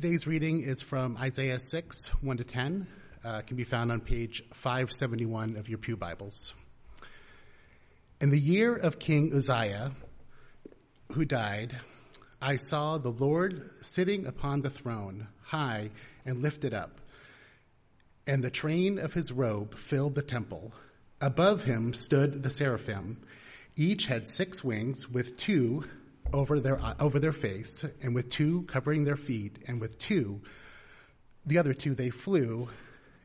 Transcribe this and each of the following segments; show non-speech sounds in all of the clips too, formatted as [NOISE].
Today's reading is from Isaiah 6, 1 to 10. Uh, can be found on page 571 of your Pew Bibles. In the year of King Uzziah, who died, I saw the Lord sitting upon the throne, high and lifted up, and the train of his robe filled the temple. Above him stood the seraphim. Each had six wings, with two over their, uh, over their face, and with two covering their feet, and with two, the other two, they flew,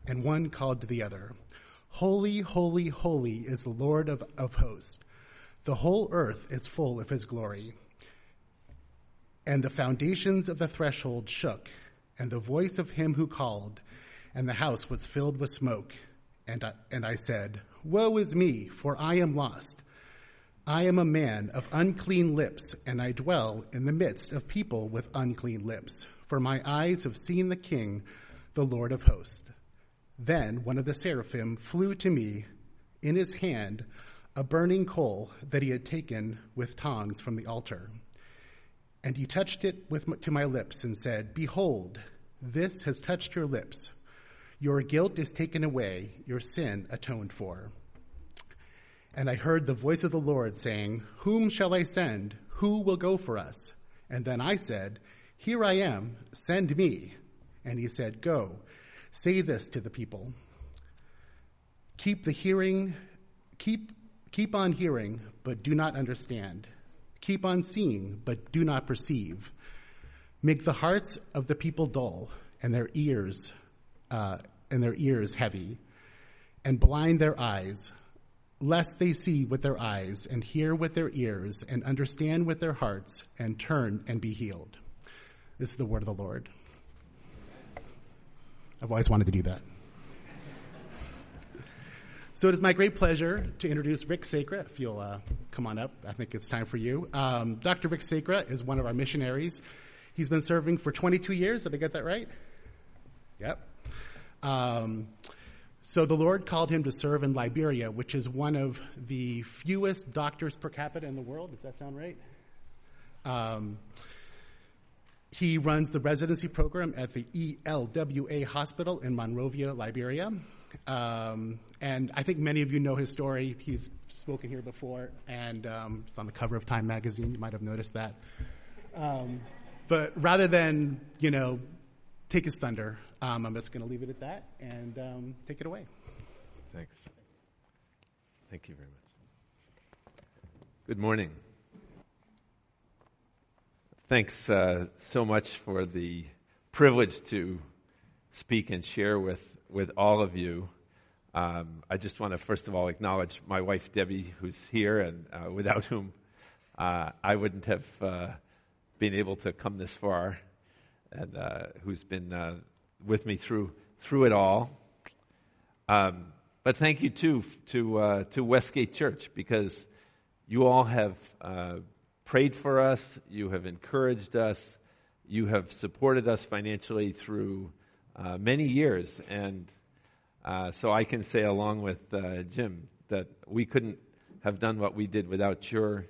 and one called to the other, Holy, holy, holy is the Lord of, of hosts. The whole earth is full of his glory. And the foundations of the threshold shook, and the voice of him who called, and the house was filled with smoke. And I, and I said, Woe is me, for I am lost. I am a man of unclean lips, and I dwell in the midst of people with unclean lips, for my eyes have seen the King, the Lord of hosts. Then one of the seraphim flew to me, in his hand a burning coal that he had taken with tongs from the altar. And he touched it with, to my lips and said, Behold, this has touched your lips. Your guilt is taken away, your sin atoned for. And I heard the voice of the Lord saying, Whom shall I send? Who will go for us? And then I said, Here I am, send me. And he said, Go, say this to the people. Keep the hearing, keep, keep on hearing, but do not understand. Keep on seeing, but do not perceive. Make the hearts of the people dull, and their ears, uh, and their ears heavy, and blind their eyes lest they see with their eyes and hear with their ears and understand with their hearts and turn and be healed. This is the word of the Lord. I've always wanted to do that. So it is my great pleasure to introduce Rick Sacra. If you'll uh, come on up, I think it's time for you. Um, Dr. Rick Sacra is one of our missionaries. He's been serving for 22 years. Did I get that right? Yep. Um, so the Lord called him to serve in Liberia, which is one of the fewest doctors per capita in the world. Does that sound right? Um, he runs the residency program at the ELWA Hospital in Monrovia, Liberia. Um, and I think many of you know his story. He's spoken here before, and um, it's on the cover of Time magazine. You might have noticed that. Um, but rather than, you know, take his thunder, um, I'm just going to leave it at that and um, take it away. Thanks. Thank you very much. Good morning. Thanks uh, so much for the privilege to speak and share with, with all of you. Um, I just want to first of all acknowledge my wife Debbie, who's here, and uh, without whom uh, I wouldn't have uh, been able to come this far, and uh, who's been uh, with me through through it all. Um, but thank you too to uh, to Westgate Church because you all have uh, prayed for us, you have encouraged us, you have supported us financially through uh, many years, and uh, so I can say along with uh, Jim that we couldn't have done what we did without your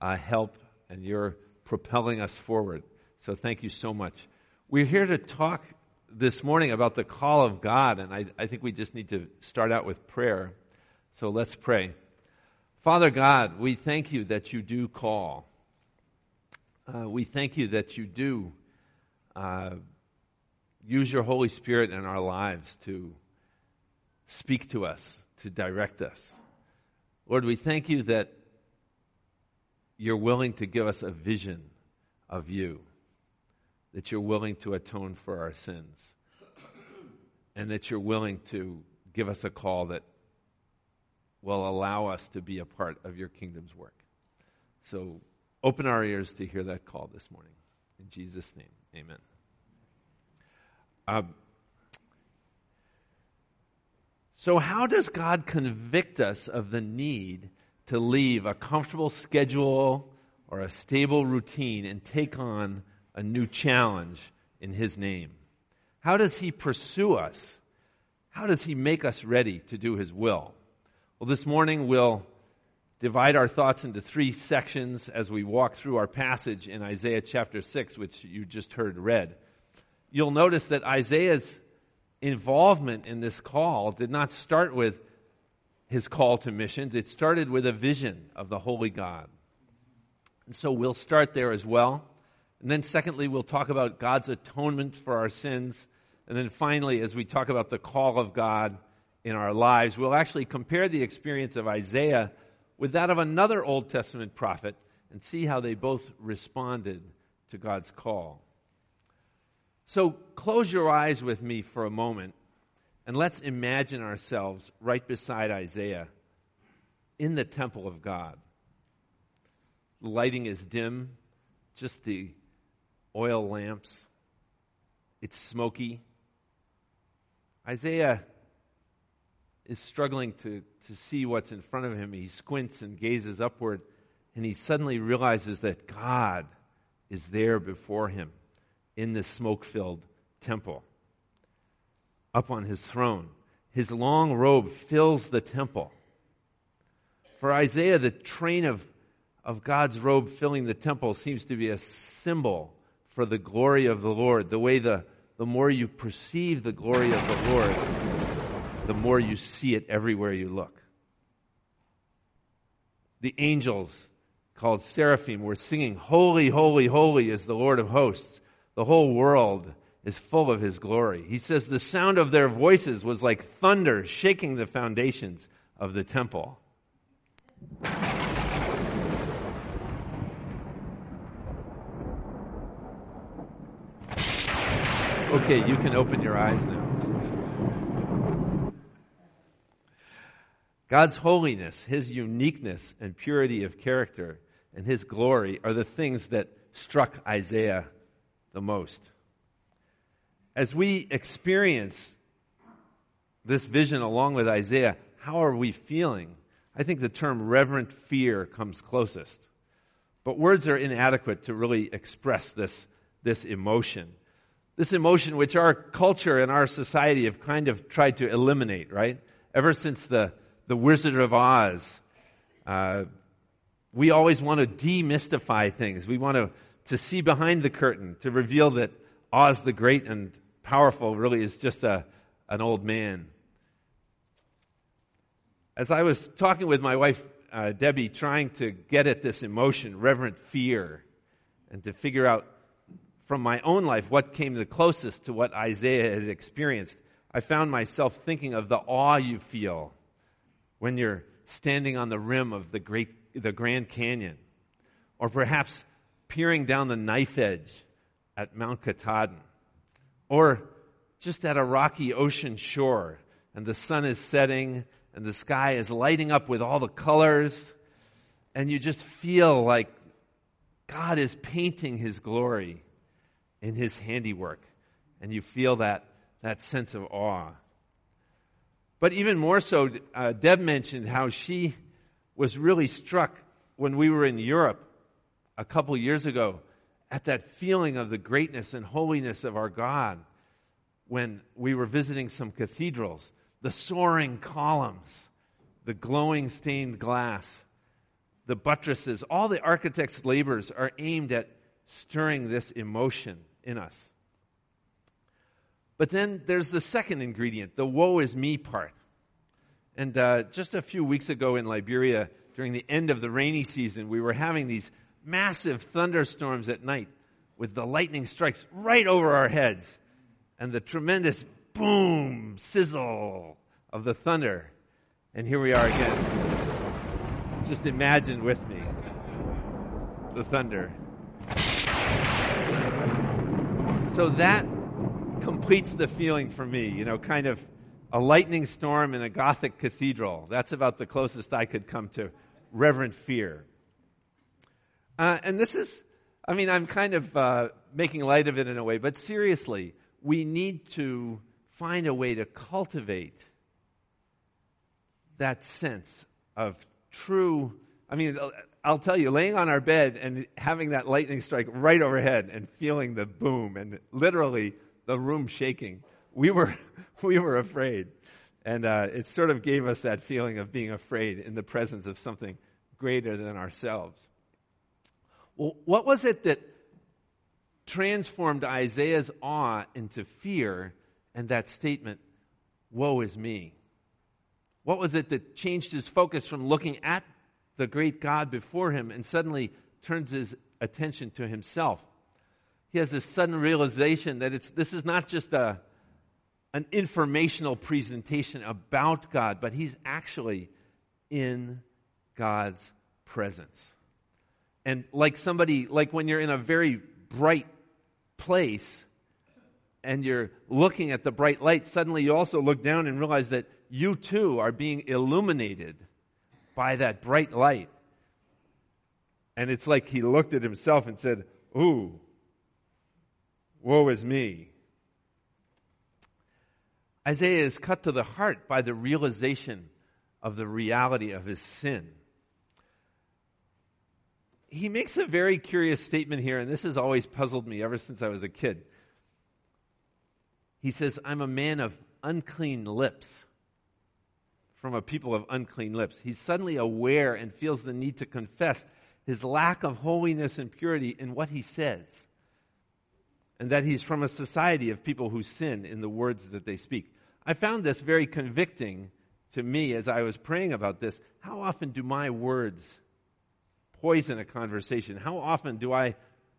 uh, help and your propelling us forward. So thank you so much. We're here to talk this morning about the call of God, and I, I think we just need to start out with prayer. So let's pray. Father God, we thank you that you do call. Uh, we thank you that you do uh, use your Holy Spirit in our lives to speak to us, to direct us. Lord, we thank you that you're willing to give us a vision of you that you're willing to atone for our sins and that you're willing to give us a call that will allow us to be a part of your kingdom's work. So open our ears to hear that call this morning. In Jesus' name, amen. Um, so, how does God convict us of the need to leave a comfortable schedule or a stable routine and take on a new challenge in His name? How does He pursue us? How does He make us ready to do His will? Well, this morning we'll divide our thoughts into three sections as we walk through our passage in Isaiah chapter 6, which you just heard read. you'll notice that Isaiah's involvement in this call did not start with his call to missions. It started with a vision of the holy God. And so we'll start there as well. And then secondly, we'll talk about God's atonement for our sins. And then finally, as we talk about the call of God in our lives, we'll actually compare the experience of Isaiah with that of another Old Testament prophet and see how they both responded to God's call. So close your eyes with me for a moment and let's imagine ourselves right beside Isaiah in the temple of God. The lighting is dim, just the oil lamps. It's smoky. Isaiah is struggling to, to see what's in front of him. He squints and gazes upward, and he suddenly realizes that God is there before him in the smoke filled temple, up on his throne. His long robe fills the temple. For Isaiah, the train of, of God's robe filling the temple seems to be a symbol for the glory of the Lord. The way the, the more you perceive the glory of the Lord, the more you see it everywhere you look. The angels called seraphim were singing, Holy, holy, holy is the Lord of hosts. The whole world is full of his glory. He says the sound of their voices was like thunder shaking the foundations of the temple. Okay, you can open your eyes now. God's holiness, His uniqueness and purity of character, and His glory are the things that struck Isaiah the most. As we experience this vision along with Isaiah, how are we feeling? I think the term reverent fear comes closest. But words are inadequate to really express this, this emotion. This emotion which our culture and our society have kind of tried to eliminate, right? Ever since the, the Wizard of Oz, uh, we always want to demystify things. We want to to see behind the curtain, to reveal that Oz the Great and Powerful really is just a, an old man. As I was talking with my wife, uh, Debbie, trying to get at this emotion, reverent fear, and to figure out from my own life what came the closest to what Isaiah had experienced, I found myself thinking of the awe you feel when you're standing on the rim of the great, the Grand Canyon. Or perhaps peering down the knife edge at Mount Katahdin, or just at a rocky ocean shore, and the sun is setting, and the sky is lighting up with all the colors, and you just feel like God is painting His glory in His handiwork, and you feel that, that sense of awe. But even more so, uh, Deb mentioned how she was really struck when we were in Europe a couple years ago at that feeling of the greatness and holiness of our God when we were visiting some cathedrals, the soaring columns, the glowing stained glass, the buttresses, all the architect's labors are aimed at stirring this emotion in us. But then there's the second ingredient, the woe is me part. And uh, just a few weeks ago in Liberia, during the end of the rainy season, we were having these massive thunderstorms at night with the lightning strikes right over our heads and the tremendous boom, sizzle of the thunder. And here we are again. Just imagine with me the thunder. So that completes the feeling for me, you know, kind of a lightning storm in a Gothic cathedral. That's about the closest I could come to reverent fear. Uh, and this is, I mean, I'm kind of uh, making light of it in a way, but seriously, we need to find a way to cultivate that sense of true. I mean, I'll tell you, laying on our bed and having that lightning strike right overhead and feeling the boom and literally the room shaking, we were, [LAUGHS] we were afraid. And uh, it sort of gave us that feeling of being afraid in the presence of something greater than ourselves. Well, what was it that transformed Isaiah's awe into fear and that statement, Woe is me. What was it that changed his focus from looking at the great God before him and suddenly turns his attention to himself? He has this sudden realization that it's, this is not just a, an informational presentation about God, but he's actually in God's presence. And like somebody, like when you're in a very bright place and you're looking at the bright light, suddenly you also look down and realize that you too are being illuminated by that bright light. And it's like he looked at himself and said, Ooh, woe is me. Isaiah is cut to the heart by the realization of the reality of his sin he makes a very curious statement here, and this has always puzzled me ever since I was a kid. He says, I'm a man of unclean lips, from a people of unclean lips. He's suddenly aware and feels the need to confess his lack of holiness and purity in what he says, and that he's from a society of people who sin in the words that they speak. I found this very convicting to me as I was praying about this. How often do my words poison a conversation? How often do I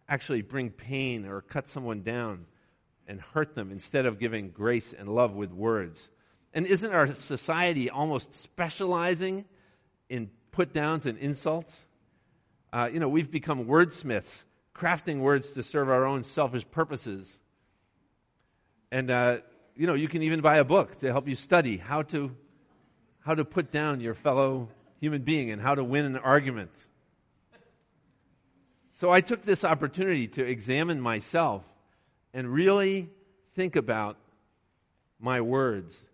actually bring pain or cut someone down and hurt them instead of giving grace and love with words? And isn't our society almost specializing in put downs and insults? Uh, you know, we've become wordsmiths, crafting words to serve our own selfish purposes. And, uh, you know, you can even buy a book to help you study how to, how to put down your fellow human being and how to win an argument. So I took this opportunity to examine myself and really think about my words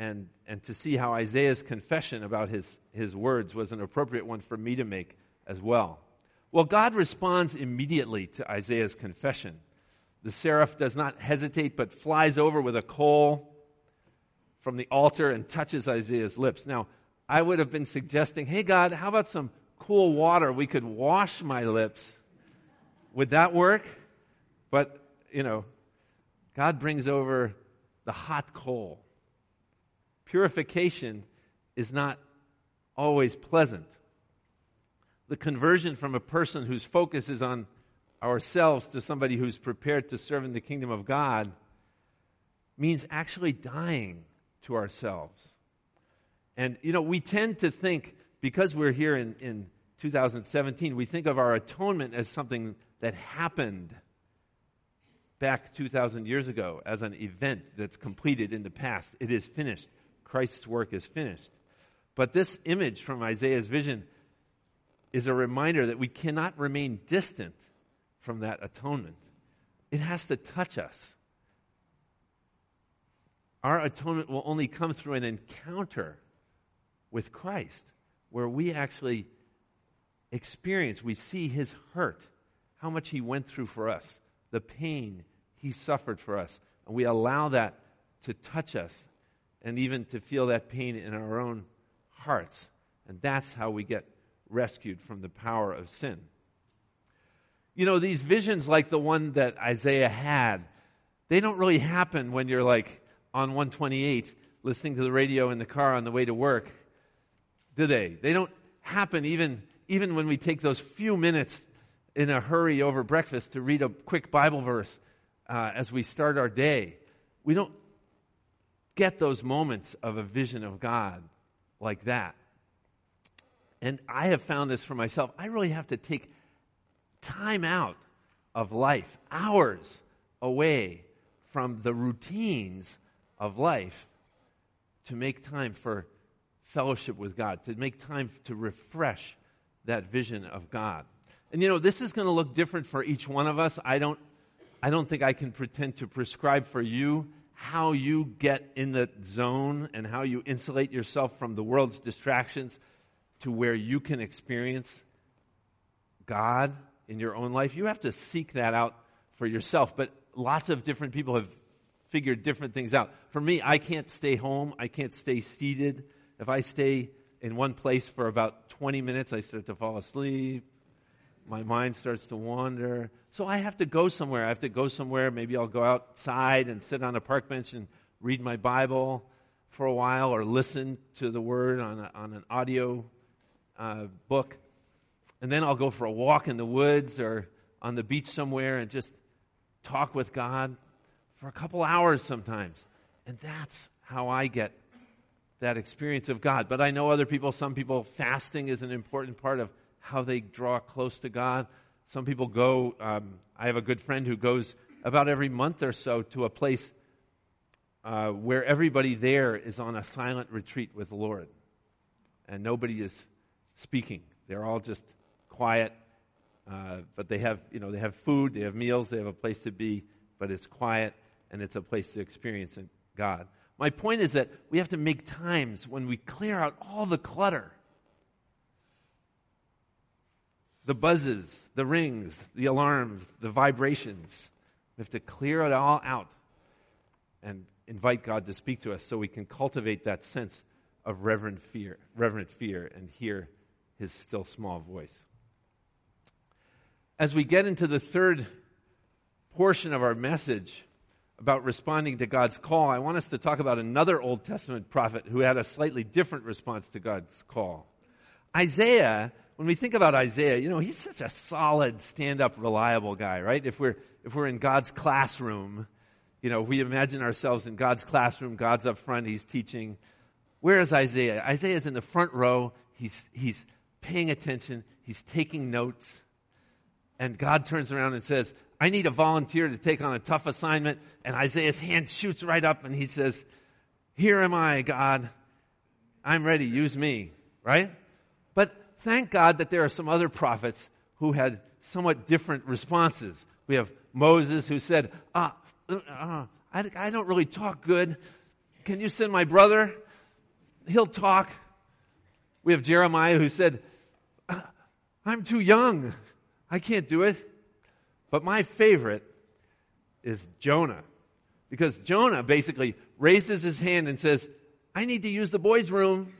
and, and to see how Isaiah's confession about his, his words was an appropriate one for me to make as well. Well, God responds immediately to Isaiah's confession. The seraph does not hesitate but flies over with a coal from the altar and touches Isaiah's lips. Now, I would have been suggesting, hey, God, how about some cool water? We could wash my lips would that work? But, you know, God brings over the hot coal. Purification is not always pleasant. The conversion from a person whose focus is on ourselves to somebody who's prepared to serve in the kingdom of God means actually dying to ourselves. And, you know, we tend to think, because we're here in, in 2017, we think of our atonement as something that happened back 2,000 years ago as an event that's completed in the past. It is finished. Christ's work is finished. But this image from Isaiah's vision is a reminder that we cannot remain distant from that atonement. It has to touch us. Our atonement will only come through an encounter with Christ where we actually experience, we see his hurt how much He went through for us, the pain He suffered for us. And we allow that to touch us and even to feel that pain in our own hearts. And that's how we get rescued from the power of sin. You know, these visions like the one that Isaiah had, they don't really happen when you're like on 128 listening to the radio in the car on the way to work, do they? They don't happen even, even when we take those few minutes in a hurry over breakfast to read a quick Bible verse uh, as we start our day. We don't get those moments of a vision of God like that. And I have found this for myself. I really have to take time out of life, hours away from the routines of life to make time for fellowship with God, to make time to refresh that vision of God. And you know, this is going to look different for each one of us. I don't, I don't think I can pretend to prescribe for you how you get in the zone and how you insulate yourself from the world's distractions to where you can experience God in your own life. You have to seek that out for yourself. But lots of different people have figured different things out. For me, I can't stay home. I can't stay seated. If I stay in one place for about 20 minutes, I start to fall asleep my mind starts to wander. So I have to go somewhere. I have to go somewhere. Maybe I'll go outside and sit on a park bench and read my Bible for a while or listen to the Word on, a, on an audio uh, book. And then I'll go for a walk in the woods or on the beach somewhere and just talk with God for a couple hours sometimes. And that's how I get that experience of God. But I know other people, some people, fasting is an important part of how they draw close to God. Some people go, um, I have a good friend who goes about every month or so to a place uh, where everybody there is on a silent retreat with the Lord. And nobody is speaking. They're all just quiet. Uh, but they have, you know, they have food, they have meals, they have a place to be, but it's quiet and it's a place to experience God. My point is that we have to make times when we clear out all the clutter the buzzes, the rings, the alarms, the vibrations. We have to clear it all out and invite God to speak to us so we can cultivate that sense of reverent fear, reverent fear and hear his still small voice. As we get into the third portion of our message about responding to God's call, I want us to talk about another Old Testament prophet who had a slightly different response to God's call. Isaiah when we think about Isaiah, you know, he's such a solid, stand-up, reliable guy, right? If we're, if we're in God's classroom, you know, we imagine ourselves in God's classroom, God's up front, he's teaching. Where is Isaiah? Isaiah's in the front row, he's, he's paying attention, he's taking notes, and God turns around and says, I need a volunteer to take on a tough assignment, and Isaiah's hand shoots right up and he says, Here am I, God. I'm ready, use me, right? But thank God that there are some other prophets who had somewhat different responses. We have Moses who said, ah, uh, uh, I, I don't really talk good. Can you send my brother? He'll talk. We have Jeremiah who said, uh, I'm too young. I can't do it. But my favorite is Jonah. Because Jonah basically raises his hand and says, I need to use the boys' room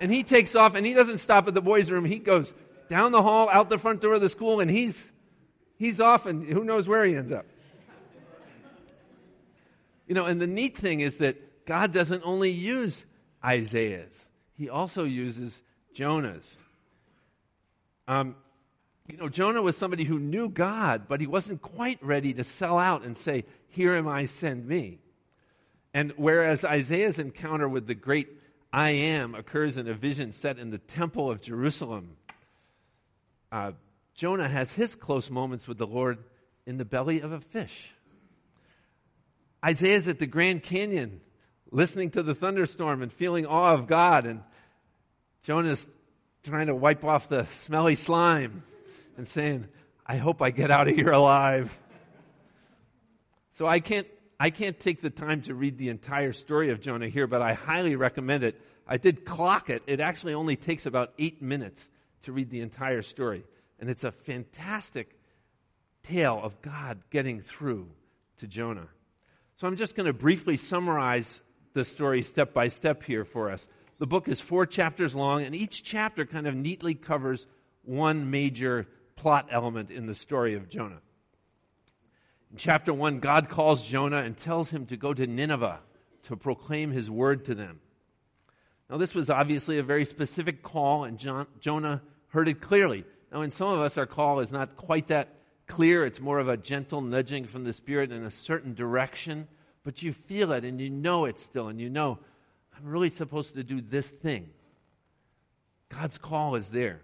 and he takes off and he doesn't stop at the boys' room. He goes down the hall, out the front door of the school, and he's, he's off and who knows where he ends up. You know, and the neat thing is that God doesn't only use Isaiah's, he also uses Jonah's. Um, you know, Jonah was somebody who knew God, but he wasn't quite ready to sell out and say, Here am I, send me. And whereas Isaiah's encounter with the great I am occurs in a vision set in the temple of Jerusalem. Uh, Jonah has his close moments with the Lord in the belly of a fish. Isaiah's at the Grand Canyon listening to the thunderstorm and feeling awe of God, and Jonah's trying to wipe off the smelly slime and saying, I hope I get out of here alive. So I can't I can't take the time to read the entire story of Jonah here, but I highly recommend it. I did clock it. It actually only takes about eight minutes to read the entire story. And it's a fantastic tale of God getting through to Jonah. So I'm just going to briefly summarize the story step by step here for us. The book is four chapters long, and each chapter kind of neatly covers one major plot element in the story of Jonah. In chapter 1, God calls Jonah and tells him to go to Nineveh to proclaim his word to them. Now, this was obviously a very specific call, and John, Jonah heard it clearly. Now, in some of us, our call is not quite that clear. It's more of a gentle nudging from the Spirit in a certain direction, but you feel it and you know it still, and you know, I'm really supposed to do this thing. God's call is there.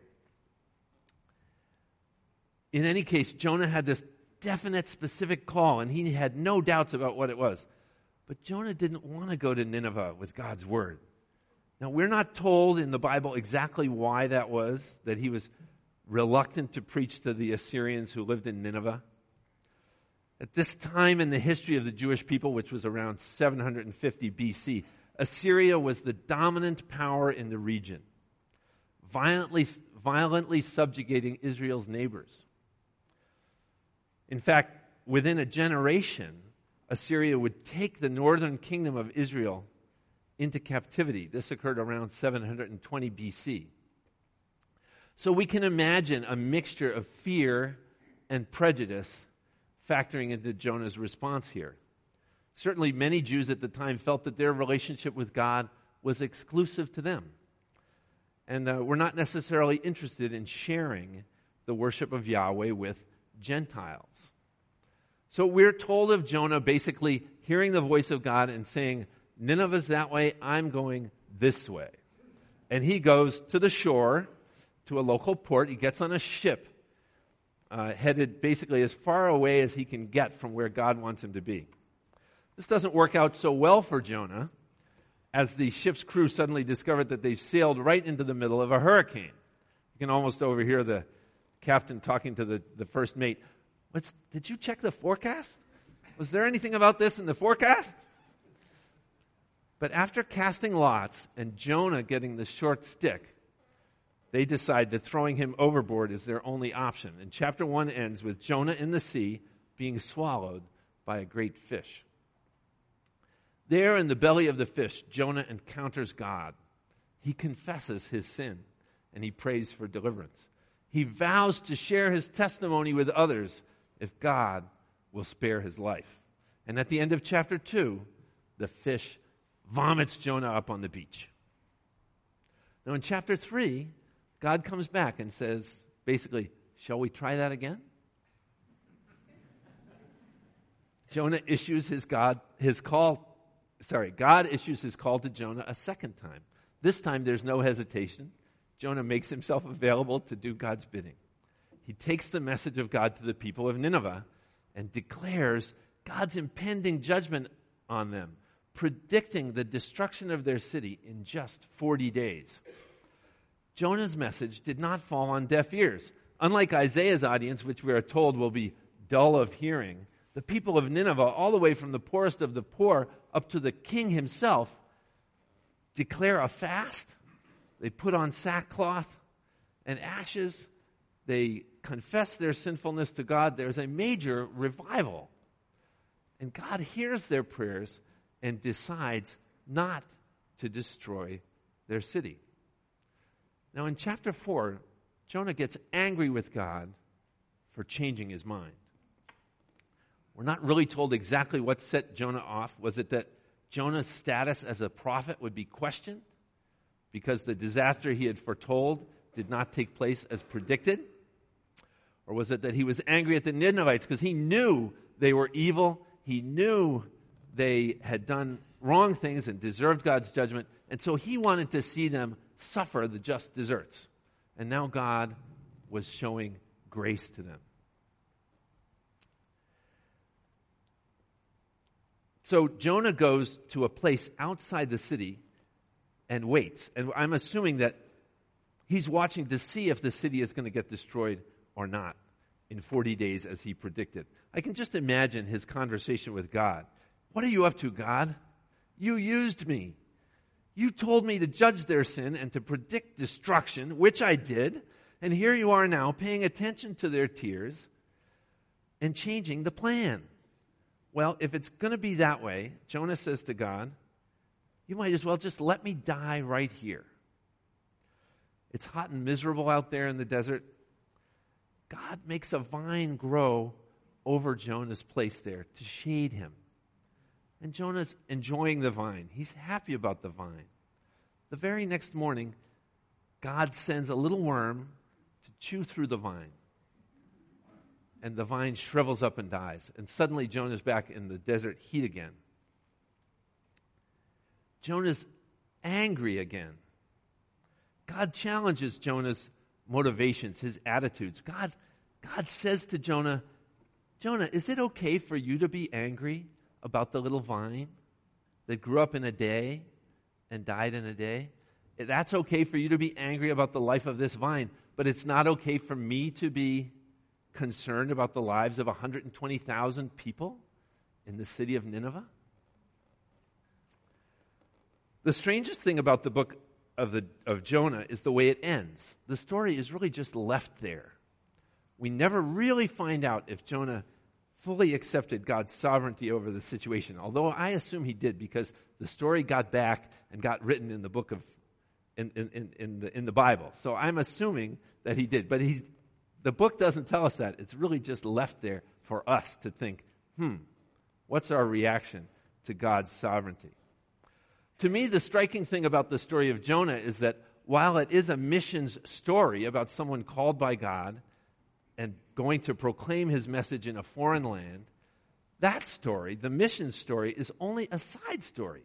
In any case, Jonah had this definite, specific call, and he had no doubts about what it was. But Jonah didn't want to go to Nineveh with God's word. Now, we're not told in the Bible exactly why that was, that he was reluctant to preach to the Assyrians who lived in Nineveh. At this time in the history of the Jewish people, which was around 750 BC, Assyria was the dominant power in the region, violently, violently subjugating Israel's neighbors. In fact, within a generation, Assyria would take the northern kingdom of Israel into captivity. This occurred around 720 BC. So we can imagine a mixture of fear and prejudice factoring into Jonah's response here. Certainly, many Jews at the time felt that their relationship with God was exclusive to them. And uh, we're not necessarily interested in sharing the worship of Yahweh with Gentiles. So we're told of Jonah basically hearing the voice of God and saying, Nineveh's that way, I'm going this way. And he goes to the shore, to a local port. He gets on a ship, uh, headed basically as far away as he can get from where God wants him to be. This doesn't work out so well for Jonah as the ship's crew suddenly discovered that they've sailed right into the middle of a hurricane. You can almost overhear the captain talking to the, the first mate. What's, did you check the forecast? Was there anything about this in the forecast? But after casting lots and Jonah getting the short stick, they decide that throwing him overboard is their only option. And chapter 1 ends with Jonah in the sea being swallowed by a great fish. There in the belly of the fish, Jonah encounters God. He confesses his sin and he prays for deliverance. He vows to share his testimony with others if God will spare his life. And at the end of chapter 2, the fish vomits Jonah up on the beach. Now, in chapter 3, God comes back and says, basically, shall we try that again? Jonah issues his God his call sorry, God issues his call to Jonah a second time. This time there's no hesitation. Jonah makes himself available to do God's bidding. He takes the message of God to the people of Nineveh and declares God's impending judgment on them, predicting the destruction of their city in just 40 days. Jonah's message did not fall on deaf ears. Unlike Isaiah's audience, which we are told will be dull of hearing, the people of Nineveh, all the way from the poorest of the poor up to the king himself, declare a fast. They put on sackcloth and ashes. They confess their sinfulness to God. There's a major revival. And God hears their prayers and decides not to destroy their city. Now, in chapter 4, Jonah gets angry with God for changing his mind. We're not really told exactly what set Jonah off. Was it that Jonah's status as a prophet would be questioned because the disaster he had foretold did not take place as predicted? Or was it that he was angry at the Ninevites because he knew they were evil? He knew they had done wrong things and deserved God's judgment. And so he wanted to see them suffer the just deserts. And now God was showing grace to them. So Jonah goes to a place outside the city and waits. And I'm assuming that he's watching to see if the city is going to get destroyed or not in 40 days as he predicted. I can just imagine his conversation with God. What are you up to, God? You used me. You told me to judge their sin and to predict destruction, which I did. And here you are now paying attention to their tears and changing the plan. Well, if it's going to be that way, Jonah says to God, you might as well just let me die right here. It's hot and miserable out there in the desert. God makes a vine grow over Jonah's place there to shade him. And Jonah's enjoying the vine. He's happy about the vine. The very next morning, God sends a little worm to chew through the vine and the vine shrivels up and dies. And suddenly Jonah's back in the desert heat again. Jonah's angry again. God challenges Jonah's motivations, his attitudes. God, God says to Jonah, Jonah, is it okay for you to be angry about the little vine that grew up in a day and died in a day? That's okay for you to be angry about the life of this vine, but it's not okay for me to be concerned about the lives of 120,000 people in the city of Nineveh? The strangest thing about the book of, the, of Jonah is the way it ends. The story is really just left there. We never really find out if Jonah fully accepted God's sovereignty over the situation, although I assume he did because the story got back and got written in the book of in, in, in, the, in the Bible. So I'm assuming that he did. But he's, the book doesn't tell us that. It's really just left there for us to think, hmm, what's our reaction to God's sovereignty? To me, the striking thing about the story of Jonah is that while it is a missions story about someone called by God and going to proclaim his message in a foreign land, that story, the mission story, is only a side story.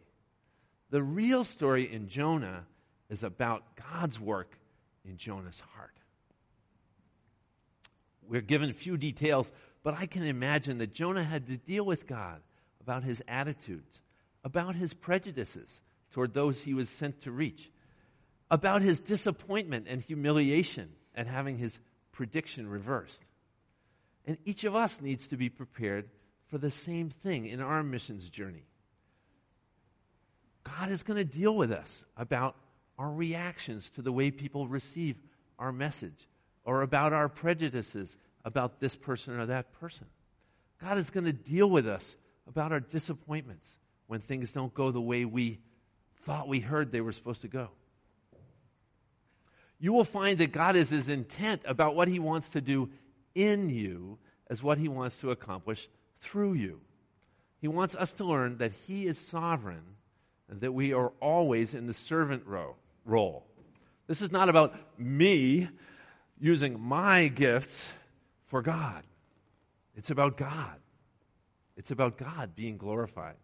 The real story in Jonah is about God's work in Jonah's heart. We're given few details, but I can imagine that Jonah had to deal with God about his attitudes, about his prejudices toward those he was sent to reach, about his disappointment and humiliation at having his prediction reversed. And each of us needs to be prepared for the same thing in our missions journey. God is going to deal with us about our reactions to the way people receive our message or about our prejudices about this person or that person. God is going to deal with us about our disappointments when things don't go the way we thought we heard they were supposed to go. You will find that God is as intent about what he wants to do in you as what he wants to accomplish through you. He wants us to learn that he is sovereign and that we are always in the servant role. This is not about me using my gifts for God. It's about God. It's about God being glorified.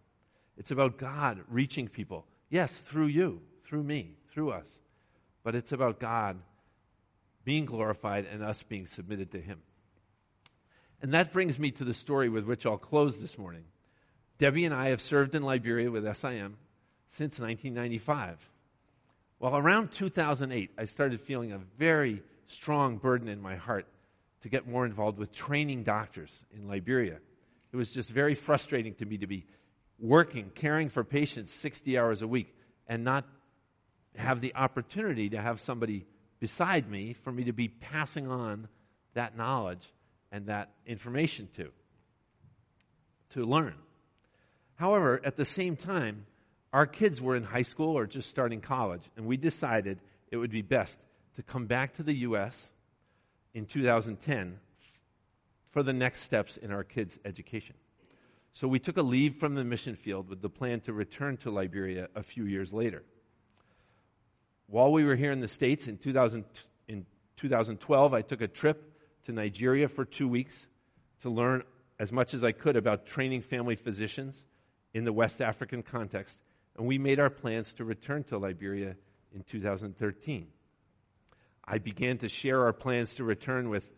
It's about God reaching people. Yes, through you, through me, through us. But it's about God being glorified and us being submitted to Him. And that brings me to the story with which I'll close this morning. Debbie and I have served in Liberia with SIM since 1995. Well, around 2008, I started feeling a very strong burden in my heart to get more involved with training doctors in Liberia. It was just very frustrating to me to be working, caring for patients 60 hours a week, and not have the opportunity to have somebody beside me for me to be passing on that knowledge and that information to, to learn. However, at the same time, our kids were in high school or just starting college, and we decided it would be best to come back to the U.S. in 2010 for the next steps in our kids' education. So we took a leave from the mission field with the plan to return to Liberia a few years later. While we were here in the States in, 2000, in 2012, I took a trip to Nigeria for two weeks to learn as much as I could about training family physicians in the West African context and we made our plans to return to Liberia in 2013. I began to share our plans to return with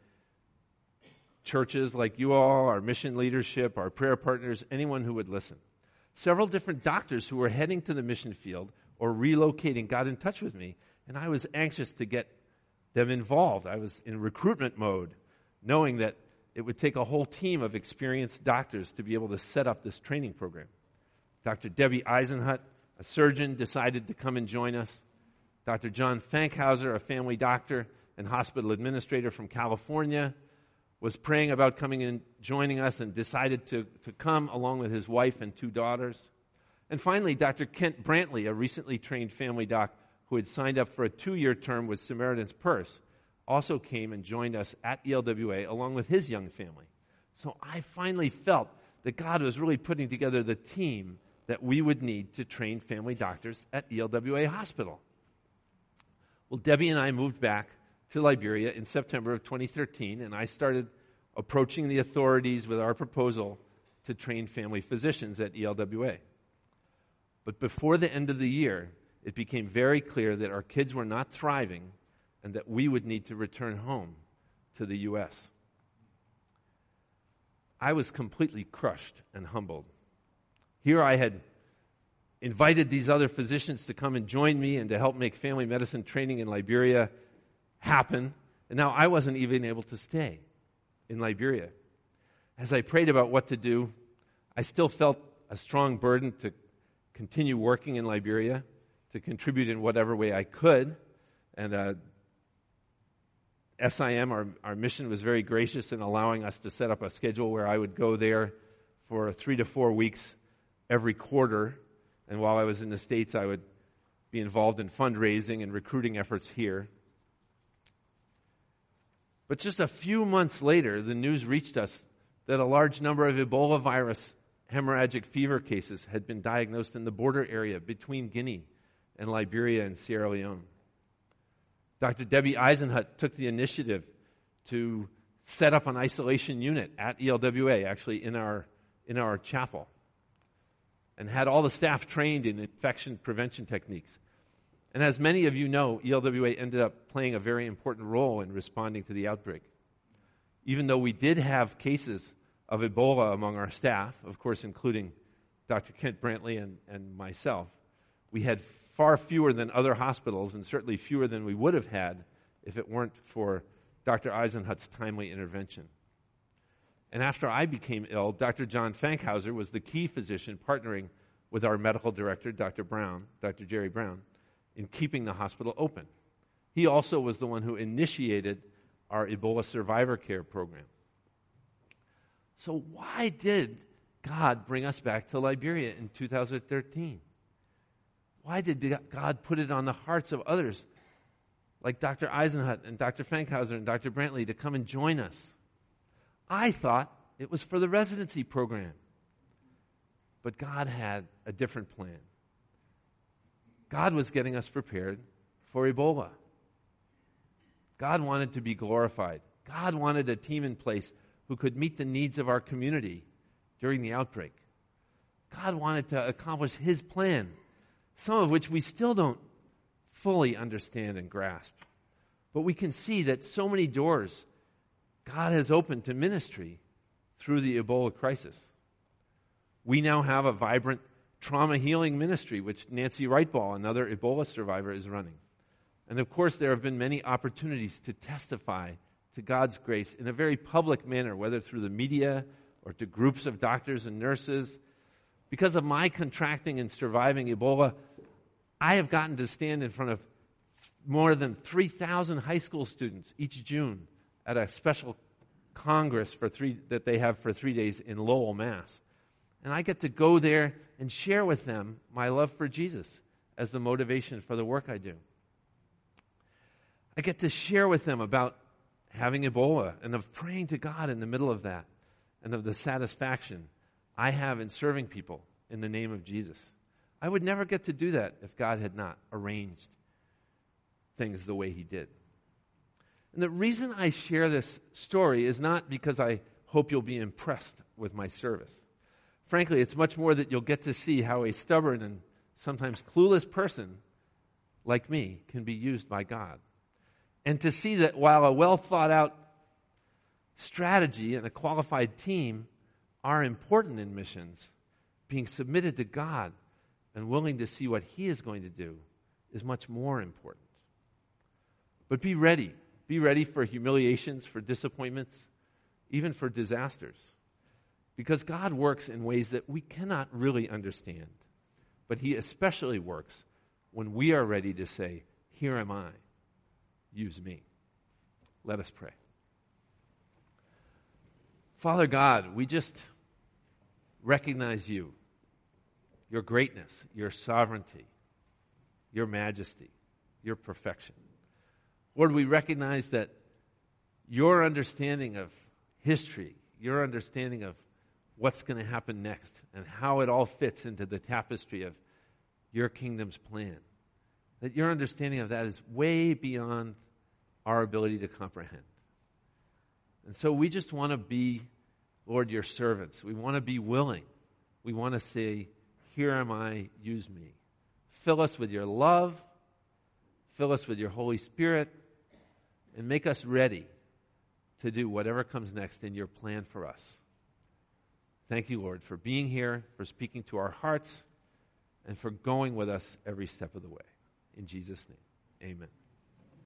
churches like you all, our mission leadership, our prayer partners, anyone who would listen. Several different doctors who were heading to the mission field or relocating got in touch with me, and I was anxious to get them involved. I was in recruitment mode, knowing that it would take a whole team of experienced doctors to be able to set up this training program. Dr. Debbie Eisenhut, a surgeon, decided to come and join us. Dr. John Fankhauser, a family doctor and hospital administrator from California, was praying about coming and joining us and decided to, to come along with his wife and two daughters. And finally, Dr. Kent Brantly, a recently trained family doc who had signed up for a two year term with Samaritan's Purse, also came and joined us at ELWA along with his young family. So I finally felt that God was really putting together the team that we would need to train family doctors at ELWA Hospital. Well, Debbie and I moved back to Liberia in September of 2013, and I started approaching the authorities with our proposal to train family physicians at ELWA. But before the end of the year, it became very clear that our kids were not thriving and that we would need to return home to the U.S. I was completely crushed and humbled. Here I had invited these other physicians to come and join me and to help make family medicine training in Liberia happen. And now I wasn't even able to stay in Liberia. As I prayed about what to do, I still felt a strong burden to continue working in Liberia, to contribute in whatever way I could. And uh, SIM, our, our mission, was very gracious in allowing us to set up a schedule where I would go there for three to four weeks every quarter. And while I was in the States, I would be involved in fundraising and recruiting efforts here. But just a few months later, the news reached us that a large number of Ebola virus hemorrhagic fever cases had been diagnosed in the border area between Guinea and Liberia and Sierra Leone. Dr. Debbie Eisenhut took the initiative to set up an isolation unit at ELWA, actually in our, in our chapel, and had all the staff trained in infection prevention techniques. And as many of you know, ELWA ended up playing a very important role in responding to the outbreak. Even though we did have cases of Ebola among our staff, of course, including Dr. Kent Brantly and, and myself, we had far fewer than other hospitals and certainly fewer than we would have had if it weren't for Dr. Eisenhut's timely intervention. And after I became ill, Dr. John Fankhauser was the key physician partnering with our medical director, Dr. Brown, Dr. Jerry Brown, in keeping the hospital open. He also was the one who initiated our Ebola survivor care program. So, why did God bring us back to Liberia in 2013? Why did God put it on the hearts of others like Dr. Eisenhut and Dr. Fankhauser and Dr. Brantly to come and join us? I thought it was for the residency program. But God had a different plan. God was getting us prepared for Ebola. God wanted to be glorified. God wanted a team in place who could meet the needs of our community during the outbreak. God wanted to accomplish His plan, some of which we still don't fully understand and grasp. But we can see that so many doors God has opened to ministry through the Ebola crisis. We now have a vibrant trauma healing ministry, which Nancy Writebol, another Ebola survivor, is running. And of course, there have been many opportunities to testify to God's grace in a very public manner, whether through the media or to groups of doctors and nurses. Because of my contracting and surviving Ebola, I have gotten to stand in front of more than 3,000 high school students each June at a special congress for three, that they have for three days in Lowell, Mass. And I get to go there and share with them my love for Jesus as the motivation for the work I do. I get to share with them about having Ebola and of praying to God in the middle of that and of the satisfaction I have in serving people in the name of Jesus. I would never get to do that if God had not arranged things the way He did. And the reason I share this story is not because I hope you'll be impressed with my service. Frankly, it's much more that you'll get to see how a stubborn and sometimes clueless person like me can be used by God. And to see that while a well thought out strategy and a qualified team are important in missions, being submitted to God and willing to see what He is going to do is much more important. But be ready. Be ready for humiliations, for disappointments, even for disasters. Because God works in ways that we cannot really understand. But He especially works when we are ready to say, Here am I, use me. Let us pray. Father God, we just recognize you, your greatness, your sovereignty, your majesty, your perfection. Lord, we recognize that your understanding of history, your understanding of what's going to happen next and how it all fits into the tapestry of your kingdom's plan. That your understanding of that is way beyond our ability to comprehend. And so we just want to be, Lord, your servants. We want to be willing. We want to say, Here am I, use me. Fill us with your love, fill us with your Holy Spirit, and make us ready to do whatever comes next in your plan for us. Thank you, Lord, for being here, for speaking to our hearts, and for going with us every step of the way. In Jesus' name, amen.